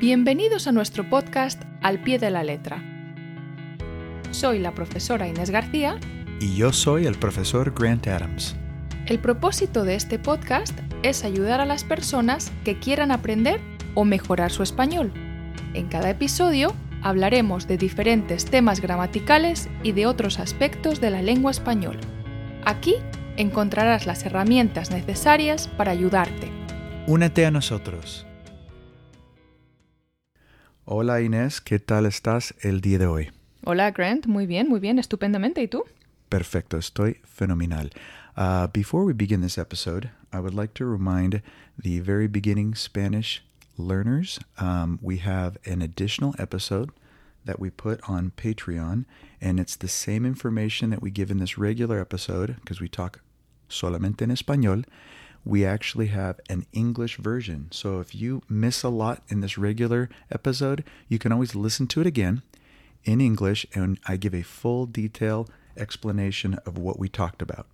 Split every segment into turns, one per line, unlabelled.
Bienvenidos a nuestro podcast Al pie de la letra. Soy la profesora Inés García
Y yo soy el profesor Grant Adams.
El propósito de este podcast es ayudar a las personas que quieran aprender o mejorar su español. En cada episodio hablaremos de diferentes temas gramaticales y de otros aspectos de la lengua española. Aquí encontrarás las herramientas necesarias para ayudarte.
Únete a nosotros. Hola Inés, ¿qué tal estás el día de hoy?
Hola Grant, muy bien, muy bien, estupendamente. ¿Y tú?
Perfecto, estoy fenomenal. Uh, before we begin this episode, I would like to remind the very beginning Spanish learners um, we have an additional episode that we put on Patreon, and it's the same information that we give in this regular episode because we talk solamente en español. We actually have an English version. So if you miss a lot in this regular episode, you can always listen to it again in English, and I give a full detail explanation of what we talked about.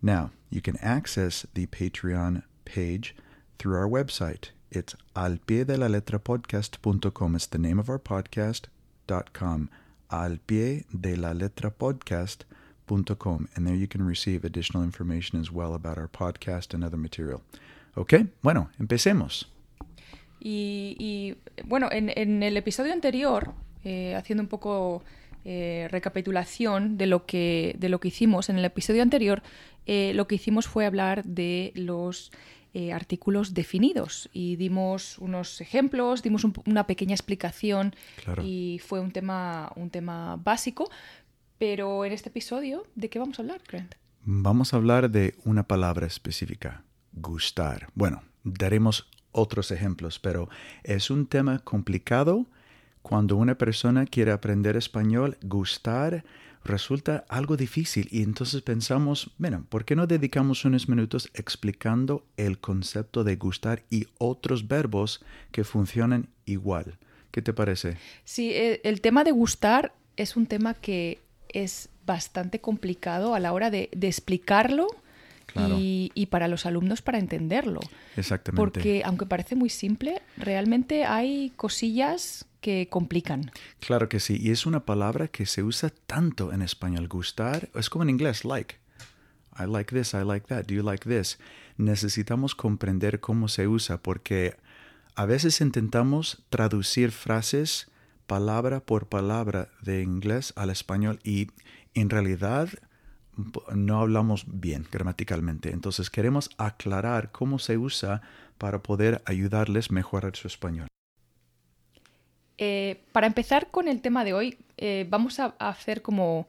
Now, you can access the Patreon page through our website. It's alpiedelaletras.podcast.com. It's the name of our podcast.com. alpiedelaletras.podcast.com. And there you can receive additional information as well about our podcast and other material. Ok, bueno, empecemos.
Y, y, bueno, en, en, el episodio anterior, eh, haciendo un poco eh, recapitulación de lo, que, de lo que hicimos, en el episodio anterior eh, lo que hicimos fue hablar de los artículos definidos y dimos unos ejemplos, dimos un, una pequeña explicación
Claro.
y fue un tema, un tema básico. Pero en este episodio, ¿de qué vamos a hablar, Grant?
Vamos a hablar de una palabra específica, gustar. Bueno, daremos otros ejemplos, pero es un tema complicado. Cuando una persona quiere aprender español, gustar resulta algo difícil y entonces pensamos, bueno, ¿por qué no dedicamos unos minutos explicando el concepto de gustar y otros verbos que funcionan igual? ¿Qué te parece?
Sí, eh, el tema de gustar es un tema que es bastante complicado a la hora de, de explicarlo
Claro.
y, y para los alumnos para entenderlo.
Exactamente.
Porque aunque parece muy simple, realmente hay cosillas que complican.
Claro que sí, y es una palabra que se usa tanto en español. Gustar es como en inglés, like. I like this, I like that, do you like this? Necesitamos comprender cómo se usa porque a veces intentamos traducir frases palabra por palabra de inglés al español y en realidad no hablamos bien gramaticalmente. Entonces queremos aclarar cómo se usa para poder ayudarles a mejorar su español.
Eh, para empezar con el tema de hoy, eh, vamos a, hacer como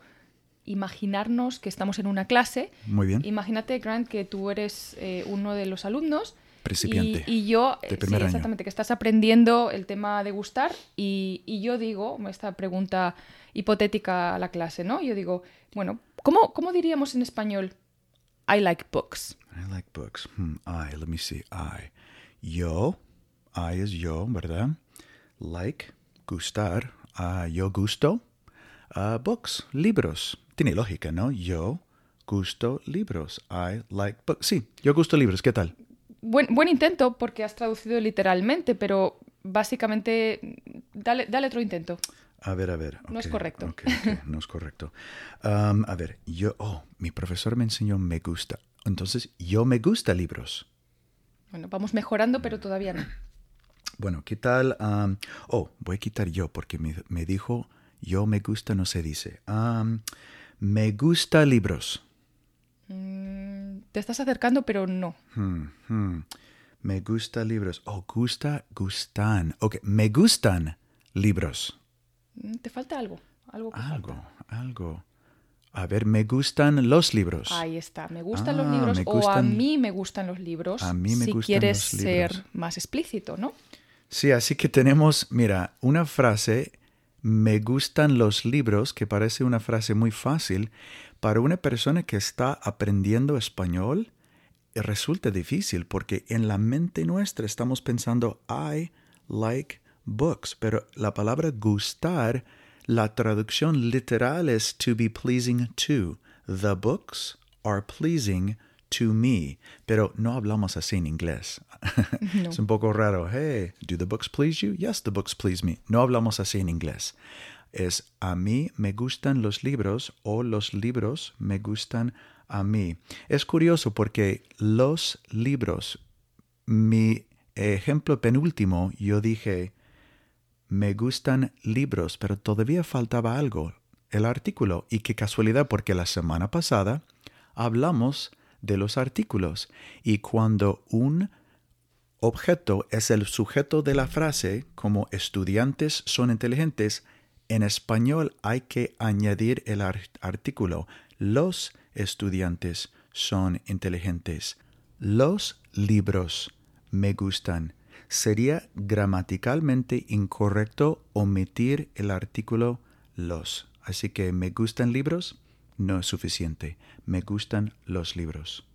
imaginarnos que estamos en una clase.
Muy bien.
Imagínate, Grant, que tú eres eh, uno de los alumnos.
Principiante.
Y, y yo,
de
sí,
año.
exactamente, que estás aprendiendo el tema de gustar y, y yo digo, esta pregunta hipotética a la clase, ¿no? Yo digo, bueno, ¿cómo, cómo diríamos en español? I like books.
I like books. Hmm, I, let me see. I. Yo, I es yo, ¿verdad? Like, gustar. Ah, yo gusto. Ah, books, libros. Tiene lógica, ¿no? Yo gusto libros. I like books. Sí, yo gusto libros. ¿Qué tal?
Buen, buen intento porque has traducido literalmente, pero básicamente dale, dale otro intento.
A ver, a ver.
No es correcto.
ok, ok, no es correcto. Um, a ver, yo, oh, mi profesor me enseñó me gusta. Entonces, yo me gusta libros.
Bueno, vamos mejorando, pero todavía no.
Bueno, ¿qué tal? Um, oh, voy a quitar yo porque me, me dijo yo me gusta, no se dice. Um, me gusta libros.
Mm, te estás acercando, pero no.
Hmm, hmm. Me gusta libros. Oh, gusta, gustan. Ok, me gustan libros.
Mm, Te falta algo. Algo. que
Algo,
falta.
algo. A ver, me gustan los libros.
Ahí está. Me gustan los
Ah,
libros o a mí me gustan los libros.
A mí me
si
gustan
quieres
los libros.
ser más explícito, ¿no?
Sí, así que tenemos, mira, una frase, me gustan los libros, que parece una frase muy fácil, para una persona que está aprendiendo español, eh, resulta difícil porque en la mente nuestra estamos pensando, I like books, pero la palabra gustar, la traducción literal es to be pleasing to. The books are pleasing to me, pero no hablamos así en inglés.
No.
es un poco raro. Hey, do the books please you? Yes, the books please me. No hablamos así en inglés. Es a mí me gustan los libros o los libros me gustan a mí. Es curioso porque los libros, mi ejemplo penúltimo, yo dije, me gustan libros, pero todavía faltaba algo, el artículo. Y qué casualidad, porque la semana pasada hablamos de los artículos. Y cuando un objeto es el sujeto de la frase, como estudiantes son inteligentes, en español hay que añadir el ar- artículo. Los estudiantes son inteligentes. Los libros me gustan. Sería gramaticalmente incorrecto omitir el artículo los. Así que me gustan libros no es suficiente. Me gustan los libros.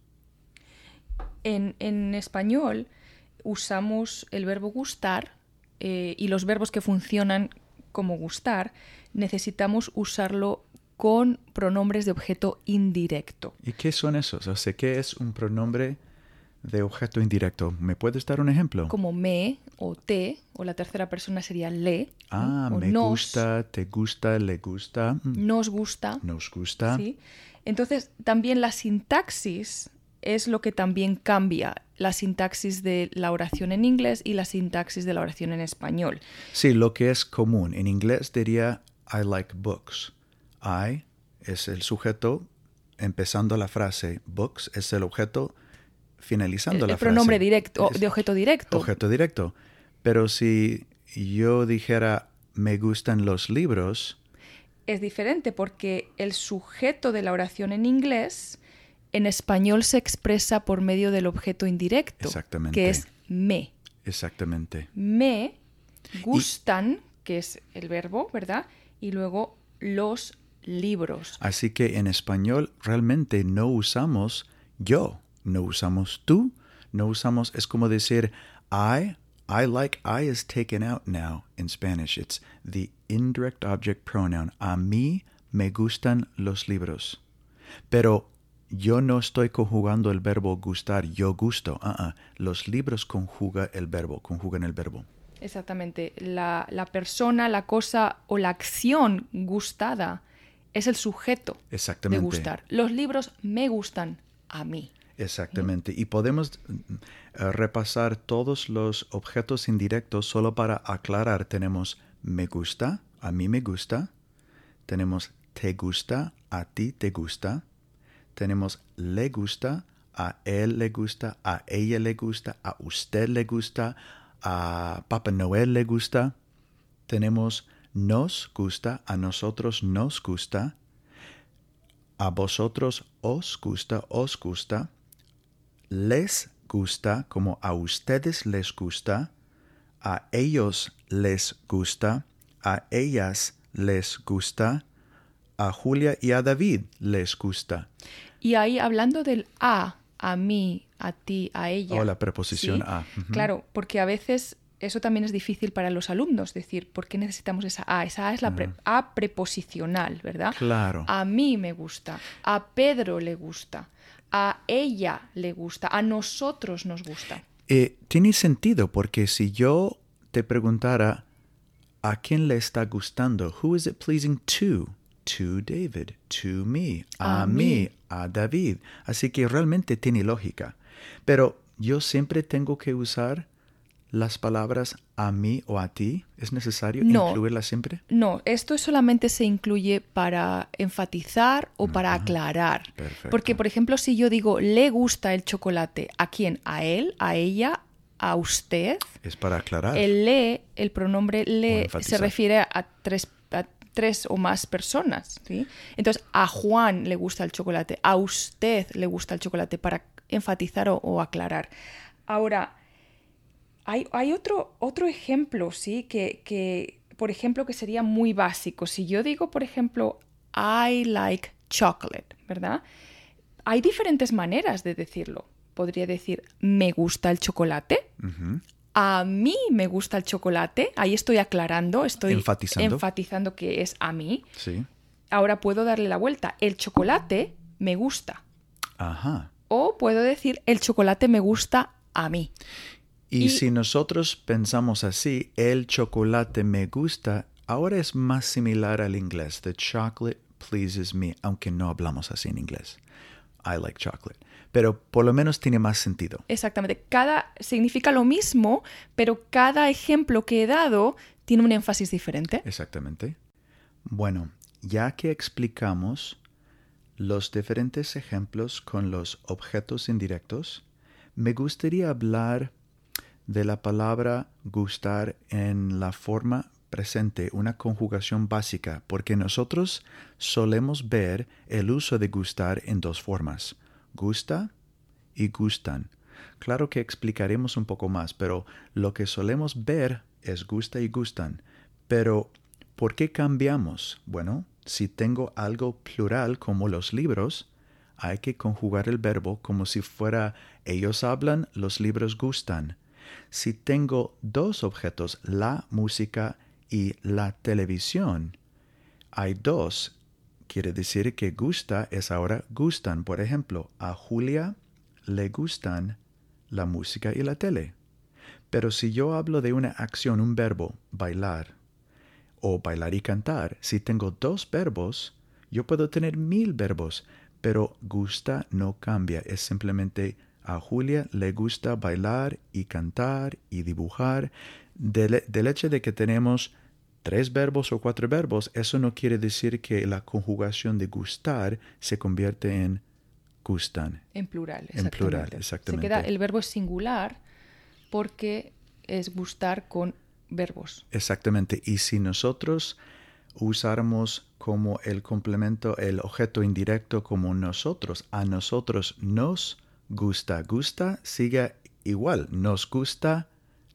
En, en español usamos el verbo gustar eh, y los verbos que funcionan como gustar necesitamos usarlo con pronombres de objeto indirecto.
¿Y qué son esos? O sea, ¿qué es un pronombre de objeto indirecto? ¿Me puedes dar un ejemplo?
Como me o te, o la tercera persona sería le.
Ah, me
nos,
gusta, te gusta, le gusta, mm,
Nos gusta.
nos gusta.
¿sí? Entonces, también la sintaxis es lo que también cambia la sintaxis de la oración en inglés y la sintaxis de la oración en español.
Sí, lo que es común. En inglés diría I like books. I es el sujeto empezando la frase. Books es el objeto finalizando
El,
la
el pronombre
frase.
directo,
Es
de objeto directo.
Objeto directo. Pero si yo dijera me gustan los libros,
es diferente porque el sujeto de la oración en inglés en español se expresa por medio del objeto indirecto,
Exactamente.
que es me.
exactamente.
Me gustan, que es el verbo, ¿verdad? Y luego los libros.
Así que en español realmente no usamos yo, no usamos tú, no usamos, es como decir I, I like, I is taken out now in Spanish. It's the indirect object pronoun. A mí me gustan los libros. Pero yo no estoy conjugando el verbo gustar, yo gusto. Ah. Los libros conjuga el verbo, conjugan el verbo.
Exactamente. La, la persona, la cosa o la acción gustada es el sujeto de
Exactamente.
gustar. Los libros me gustan a mí.
Exactamente. Y podemos eh, repasar todos los objetos indirectos solo para aclarar. Tenemos me gusta, a mí me gusta. Tenemos te gusta, a ti te gusta. Tenemos le gusta, a él le gusta, a ella le gusta, a usted le gusta, a Papá Noel le gusta. Tenemos nos gusta, a nosotros nos gusta. A vosotros os gusta, os gusta. Les gusta, como a ustedes les gusta. A ellos les gusta. A ellas les gusta. A Julia y a David les gusta.
Y ahí hablando del a, a mí, a ti, a ella.
Oh, la preposición
¿sí?
a.
Claro, porque a veces eso también es difícil para los alumnos, decir, ¿por qué necesitamos esa a? Esa a es la pre- a preposicional, ¿verdad?
Claro.
A mí me gusta, a Pedro le gusta, a ella le gusta, a nosotros nos gusta.
Eh, tiene sentido porque si yo te preguntara a quién le está gustando, who is it pleasing to? To David, to me, a,
A
mí,
mí.
a David. Así que realmente tiene lógica. Pero yo siempre tengo que usar las palabras a mí o a ti. ¿Es necesario
No.
incluirlas siempre?
No, esto solamente se incluye para enfatizar o para aclarar.
Perfecto.
Porque, por ejemplo, si yo digo le gusta el chocolate, ¿a quién? ¿A él? ¿A ella? ¿A usted?
Es para aclarar.
El le, el pronombre le, se refiere a tres, a tres o más personas. ¿sí? Entonces, a Juan le gusta el chocolate, a usted le gusta el chocolate, para enfatizar o, o aclarar. Ahora, hay, hay otro, otro ejemplo, ¿sí? Que, que, por ejemplo, que sería muy básico. Si yo digo, por ejemplo, I like chocolate, ¿verdad? Hay diferentes maneras de decirlo. Podría decir, me gusta el chocolate. A mí me gusta el chocolate. Ahí estoy aclarando, estoy
Enfatizando.
enfatizando que es a mí.
Sí.
Ahora puedo darle la vuelta. El chocolate me gusta.
Ajá.
O puedo decir, el chocolate me gusta a mí.
Y,
Y-
si nosotros pensamos así, el chocolate me gusta, ahora es más similar al inglés. The chocolate pleases me, aunque no hablamos así en inglés. I like chocolate. Pero por lo menos tiene más sentido.
Exactamente. Cada significa lo mismo, pero cada ejemplo que he dado tiene un énfasis diferente.
Exactamente. Bueno, ya que explicamos los diferentes ejemplos con los objetos indirectos, me gustaría hablar de la palabra gustar en la forma presente, una conjugación básica, porque nosotros solemos ver el uso de gustar en dos formas, gusta y gustan. Claro que explicaremos un poco más, pero lo que solemos ver es gusta y gustan. Pero, ¿por qué cambiamos? Bueno, si tengo algo plural como los libros, hay que conjugar el verbo como si fuera ellos hablan, los libros gustan. Si tengo dos objetos, la música y la televisión, hay dos. Quiere decir que gusta es ahora gustan. Por ejemplo, a Julia le gustan la música y la tele. Pero si yo hablo de una acción, un verbo, bailar, o bailar y cantar, si tengo dos verbos, yo puedo tener mil verbos, pero gusta no cambia, es simplemente a Julia le gusta bailar y cantar y dibujar. Del, del hecho de que tenemos tres verbos o cuatro verbos, eso no quiere decir que la conjugación de gustar se convierte en gustan.
En plural.
En plural,
exactamente.
exactamente.
Se queda, el verbo es singular porque es gustar con verbos.
Exactamente. Y si nosotros usáramos como el complemento el objeto indirecto como nosotros, a nosotros nos gusta, gusta sigue igual, nos gusta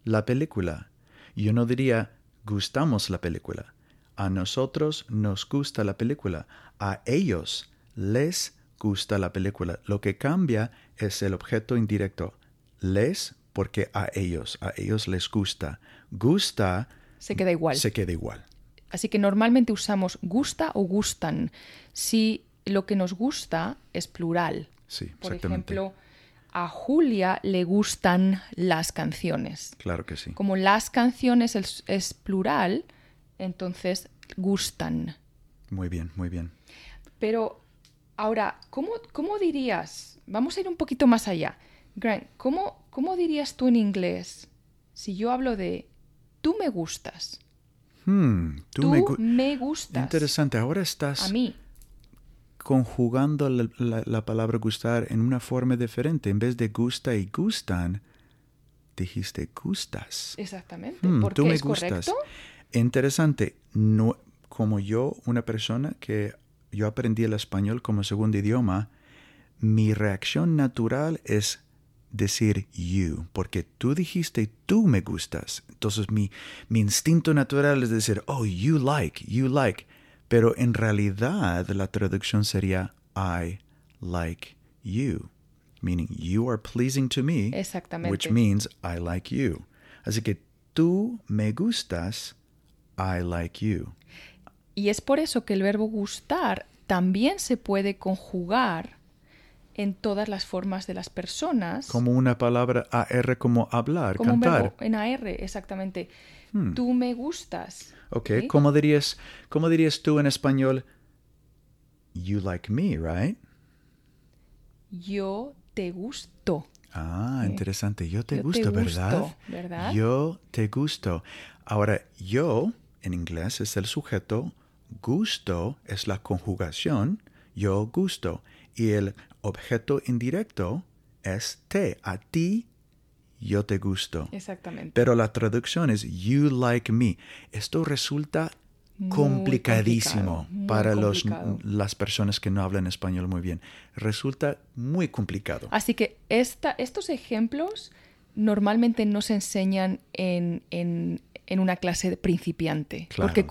la película. Yo no diría gustamos la película. A nosotros nos gusta la película. A ellos les gusta la película. Lo que cambia es el objeto indirecto. Les porque a ellos, a ellos les gusta. Gusta
Se queda igual.
se queda igual.
Así que normalmente usamos gusta o gustan si lo que nos gusta es plural.
Sí,
Por
exactamente.
ejemplo, a Julia le gustan las canciones.
Claro que sí.
Como las canciones es, es plural, entonces gustan.
Muy bien, muy bien.
Pero ahora, ¿cómo, cómo dirías? Vamos a ir un poquito más allá. Grant, ¿cómo, ¿cómo dirías tú en inglés si yo hablo de tú me gustas?
Hmm, tú,
Tú
me gu-
me gustas.
Interesante. Ahora estás
A mí.
Conjugando la, la- la palabra gustar en una forma diferente. En vez de gusta y gustan, dijiste gustas.
Exactamente.
Hmm,
¿Por
tú
qué
me
es
gustas.
correcto?
Interesante. No, como yo, una persona que yo aprendí el español como segundo idioma, mi reacción natural es decir you, porque tú dijiste tú me gustas. Entonces mi, mi instinto natural es decir, oh, you like, you like. Pero en realidad la traducción sería I like you, meaning you are pleasing to me,
Exactamente.
which means I like you. Así que tú me gustas, I like you.
Y es por eso que el verbo gustar también se puede conjugar en todas las formas de las personas.
Como una palabra AR como hablar,
como un
cantar.
verbo en AR, exactamente.
Hmm.
Tú me gustas.
Ok,
¿sí?
¿cómo dirías, cómo dirías tú en español? You like me, right?
Yo te gusto.
Ah,
Sí.
interesante. Yo te
Yo te
gusto, ¿verdad?
gusto, ¿verdad?
Yo te gusto. Ahora, yo en inglés es el sujeto, gusto es la conjugación, yo gusto. Y el objeto indirecto es te. A ti, yo te gusto.
Exactamente.
Pero la traducción es you like me. Esto resulta
Muy
complicadísimo
muy
para los, las personas que no hablan español muy bien. Resulta muy complicado.
Así que esta, estos ejemplos normalmente no se enseñan en, en- en una clase de principiante,
Claro.
porque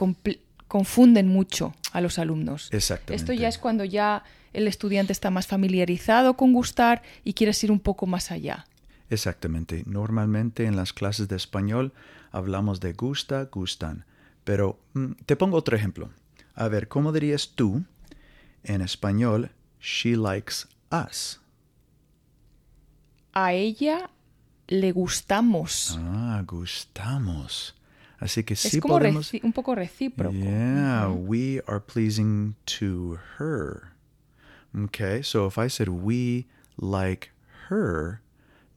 confunden mucho a los alumnos.
Exactamente.
Esto ya es cuando ya el estudiante está más familiarizado con gustar y quieres ir un poco más allá.
Exactamente. Normalmente en las clases de español hablamos de gusta, gustan. Pero mm, te pongo otro ejemplo. A ver, ¿cómo dirías tú en español she likes us?
a ella le gustamos.
Ah, gustamos. Así que
es
sí
como
podemos...
un poco recíproco.
Yeah, we are pleasing to her. Okay, so if I said we like her,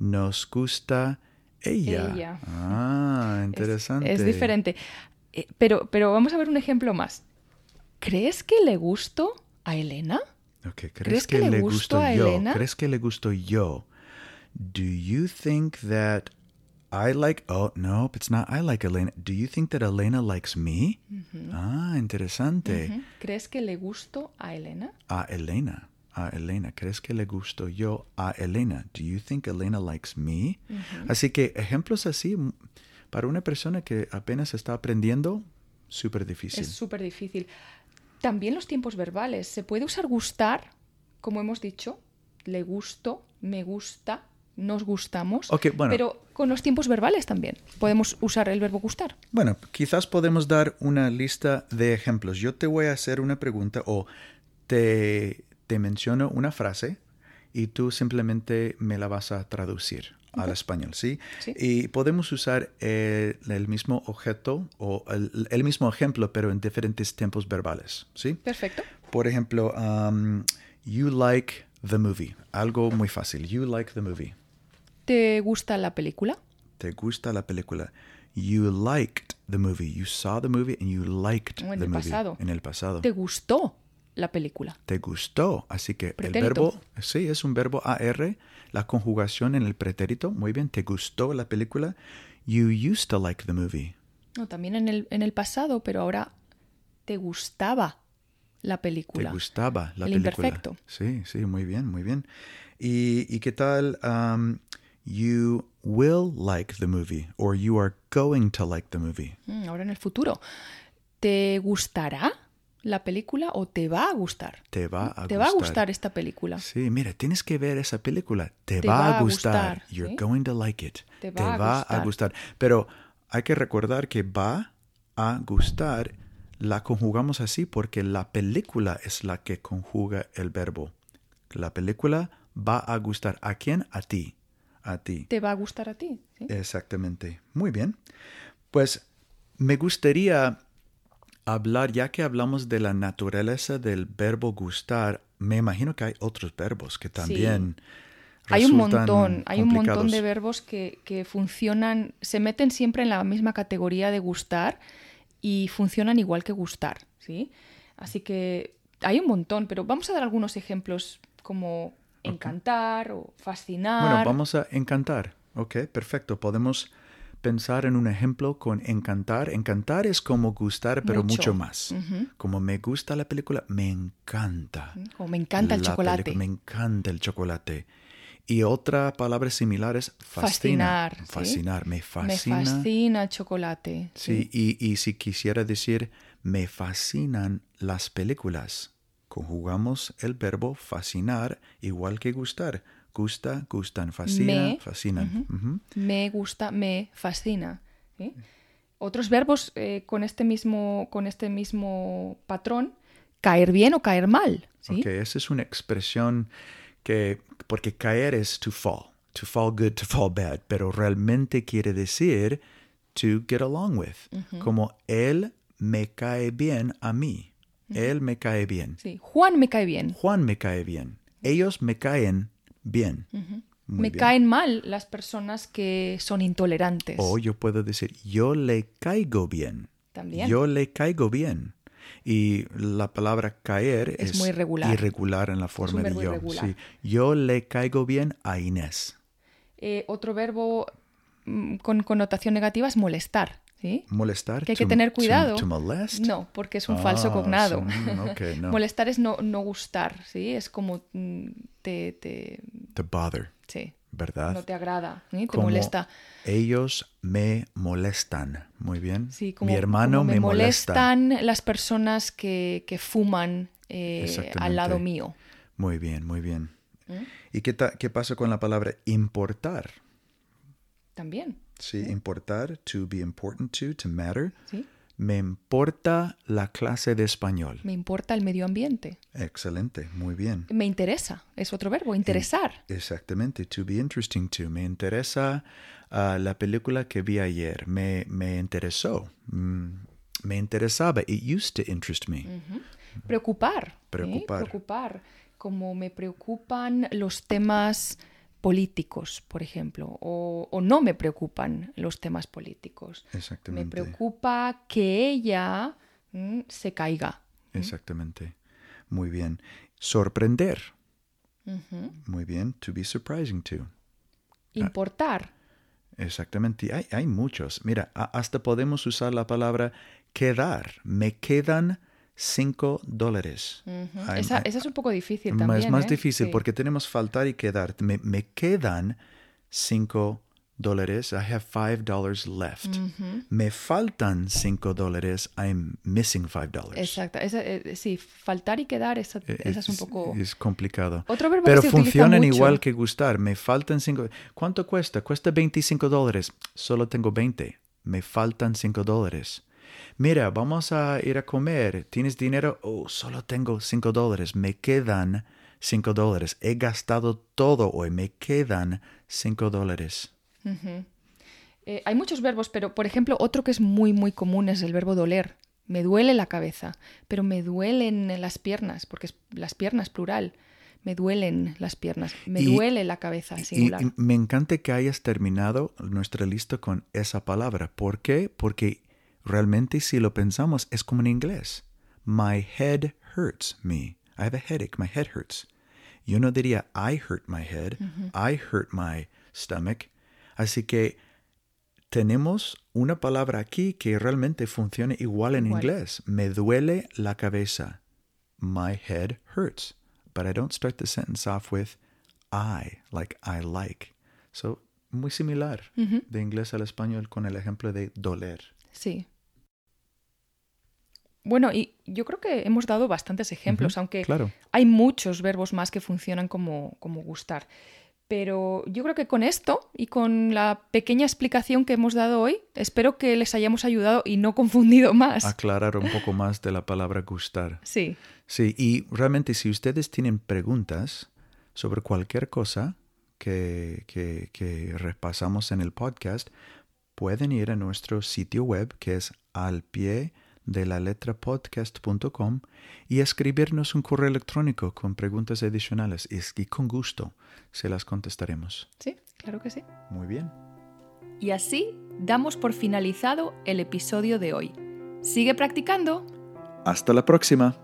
nos gusta ella.
Ella.
Ah,
Es-
interesante.
Es, diferente. Eh, Pero, pero vamos a ver un ejemplo más. ¿Crees que le gusto a Elena?
Okay, ¿crees,
¿Crees
que,
que le gusto
gusto
a
yo?
Elena?
¿Crees que le gusto yo? Do you think that I like Oh, no, it's not I like Elena. Do you think that Elena likes me? Ah, interesante.
¿Crees que le gusto a Elena?
a Elena. A Elena. ¿Crees que le gusto yo a Elena? Do you think Elena likes me? Así que ejemplos así para una persona que apenas está aprendiendo, súper difícil.
Es súper difícil. También los tiempos verbales. Se puede usar gustar, como hemos dicho. Le gusto, me gusta, nos gustamos.
Ok, bueno.
Pero con los tiempos verbales también. Podemos usar el verbo gustar.
Bueno, quizás podemos dar una lista de ejemplos. Yo te voy a hacer una pregunta o te, te menciono una frase y tú simplemente me la vas a traducir al español, ¿sí?
Sí.
Y podemos usar eh, el mismo objeto o el, el mismo ejemplo, pero en diferentes tiempos verbales, ¿sí?
Perfecto.
Por ejemplo, um, you like the movie. Algo muy fácil. You like the movie.
¿Te gusta la película?
¿Te gusta la película? You liked the movie. You saw the movie and you liked
O en
the
el
movie.
pasado.
En el pasado.
¿Te gustó la película?
Te gustó. Así que
Pretérito.
el verbo, sí, es un verbo AR. La conjugación en el pretérito. Muy bien. ¿Te gustó la película? You used to like the movie.
No, también en el, en el pasado, pero ahora te gustaba la
Te
película.
gustaba la
El
película.
imperfecto.
Sí, sí, muy bien, muy bien. ¿Y, y qué tal? um, you will like the movie or you are going to like the movie.
Mm, ahora en el futuro. ¿Te gustará la película o te va a gustar?
Te va a
¿Te
gustar.
va a gustar esta película?
Sí, mira, tienes que ver esa película. Te,
Te
va,
va
a gustar.
gustar,
You're
¿sí?
going to like it.
Te va a gustar.
Pero hay que recordar que va a gustar la conjugamos así porque la película es la que conjuga el verbo. La película va a gustar. ¿A quién? A ti. A ti.
¿Te va a gustar a ti? ¿sí?
Exactamente. Muy bien. Pues me gustaría hablar, ya que hablamos de la naturaleza del verbo gustar, me imagino que hay otros verbos que también...
Hay un montón, hay un montón de verbos que, que funcionan, se meten siempre en la misma categoría de gustar y funcionan igual que gustar, ¿sí? Así que hay un montón, pero vamos a dar algunos ejemplos como encantar o fascinar.
Bueno, vamos a encantar. Ok, perfecto. Podemos pensar en un ejemplo con encantar. Encantar es como gustar, pero
Mucho.
mucho, más. Como me gusta la película, me encanta.
Como me encanta el
la
chocolate.
me encanta el chocolate. Y otra palabra similar es fascina.
Fascinar.
Fascinar, me
Me
fascina.
fascina el chocolate.
Sí, y, y si quisiera decir me fascinan las películas, conjugamos el verbo fascinar igual que gustar. Gusta, gustan, fascina,
Me,
fascinan.
Me gusta, me fascina. ¿sí? Otros verbos eh, con, este mismo, con este mismo patrón, caer bien o caer mal. ¿sí?
Ok, esa es una expresión que, porque caer es to fall, to fall good, to fall bad, pero realmente quiere decir to get along with, como él me cae bien a mí, él me cae bien,
Sí, Juan me cae bien.
Juan me cae bien, ellos me caen bien. Muy
me
bien.
caen mal las personas que son intolerantes.
O yo puedo decir, yo le caigo bien.
También.
Yo le caigo bien. Y la palabra caer
Es
es,
muy irregular.
irregular en la forma de yo. Sí. Yo le caigo bien a Inés.
Eh, otro verbo mm, con connotación negativa es molestar. ¿Sí?
Molestar.
Que hay que tener cuidado.
To.
No, porque es un falso
Ah,
cognado.
so- ok, no.
Molestar es no, no gustar, ¿sí? Es como mm, te, te,
To bother,
sí,
¿verdad?
no te agrada, ¿sí? te molesta.
Ellos me molestan. Muy bien.
Sí, como,
Mi hermano
como me,
me, molesta.
molestan las personas que, que fuman eh, al lado mío.
Muy bien, muy bien.
¿Mm?
¿Y qué, qué pasa con la palabra importar?
También,
Sí, importar, to be important to, to matter.
¿sí?
Me importa la clase de español.
Me importa el medio ambiente.
Excelente, muy bien.
Me interesa, es otro verbo, interesar.
Exactamente, to be interesting to. Me interesa ah, la película que vi ayer. Me, me interesó. Mm, me interesaba. It used to interest me.
Preocupar. ¿eh?
Preocupar.
Preocupar. Como me preocupan los temas políticos, por ejemplo, o, o no me preocupan los temas políticos. Me
Exactamente.
preocupa que ella mm, se caiga.
Exactamente. Muy bien. Sorprender. Muy bien. To be surprising to.
Importar.
Exactamente. Hay, hay muchos. Mira, hasta podemos usar la palabra quedar. Me quedan cinco dólares.
Ujú.
I'm-
esa, esa es un poco difícil también.
Es más
¿eh?
difícil
Sí.
porque tenemos faltar y quedar. Me, me quedan cinco dólares. I have five dollars left.
Ujú.
Me faltan cinco dólares. I'm missing five dollars.
Exacto. Esa, eh, sí, faltar y quedar, esa, esa es un poco...
es complicado.
Otro verbo
Pero
que se
funcionan igual que gustar. Me faltan cinco. ¿Cuánto cuesta? Cuesta 25 dólares. Solo tengo 20. Me faltan 5 dólares. Mira, vamos a ir a comer. ¿Tienes dinero? Oh, solo tengo 5 dólares. Me quedan 5 dólares. He gastado todo hoy. Me quedan 5 dólares.
Eh, hay muchos verbos, pero por ejemplo, otro que es muy, muy común es el verbo doler. Me duele la cabeza, pero me duelen las piernas, porque es las piernas plural. Me duelen las piernas. Me
Y-
duele la cabeza
Y,
singular.
y me encanta que hayas terminado nuestra lista con esa palabra. ¿Por qué? Porque realmente si lo pensamos es como en inglés. My head hurts me. I have a headache. My head hurts. Yo no diría I hurt my head. I hurt my stomach. Así que tenemos una palabra aquí que realmente funciona igual en
Igual.
inglés. Me duele la cabeza. My head hurts. But I don't start the sentence off with I, like I like. So, muy similar de inglés al español con el ejemplo de doler.
Sí. Bueno, y yo creo que hemos dado bastantes ejemplos, aunque
claro.
hay muchos verbos más que funcionan como, como gustar. Pero yo creo que con esto y con la pequeña explicación que hemos dado hoy, espero que les hayamos ayudado y no confundido más.
Aclarar un poco más de la palabra gustar.
Sí,
Sí, y realmente si ustedes tienen preguntas sobre cualquier cosa que, que, que repasamos en el podcast, pueden ir a nuestro sitio web que es al pie de la letra podcast.com y escribirnos un correo electrónico con preguntas adicionales y, y con gusto se las contestaremos.
sí, claro que sí.
Muy bien.
Y así damos por finalizado el episodio de hoy. Sigue practicando.
Hasta la próxima.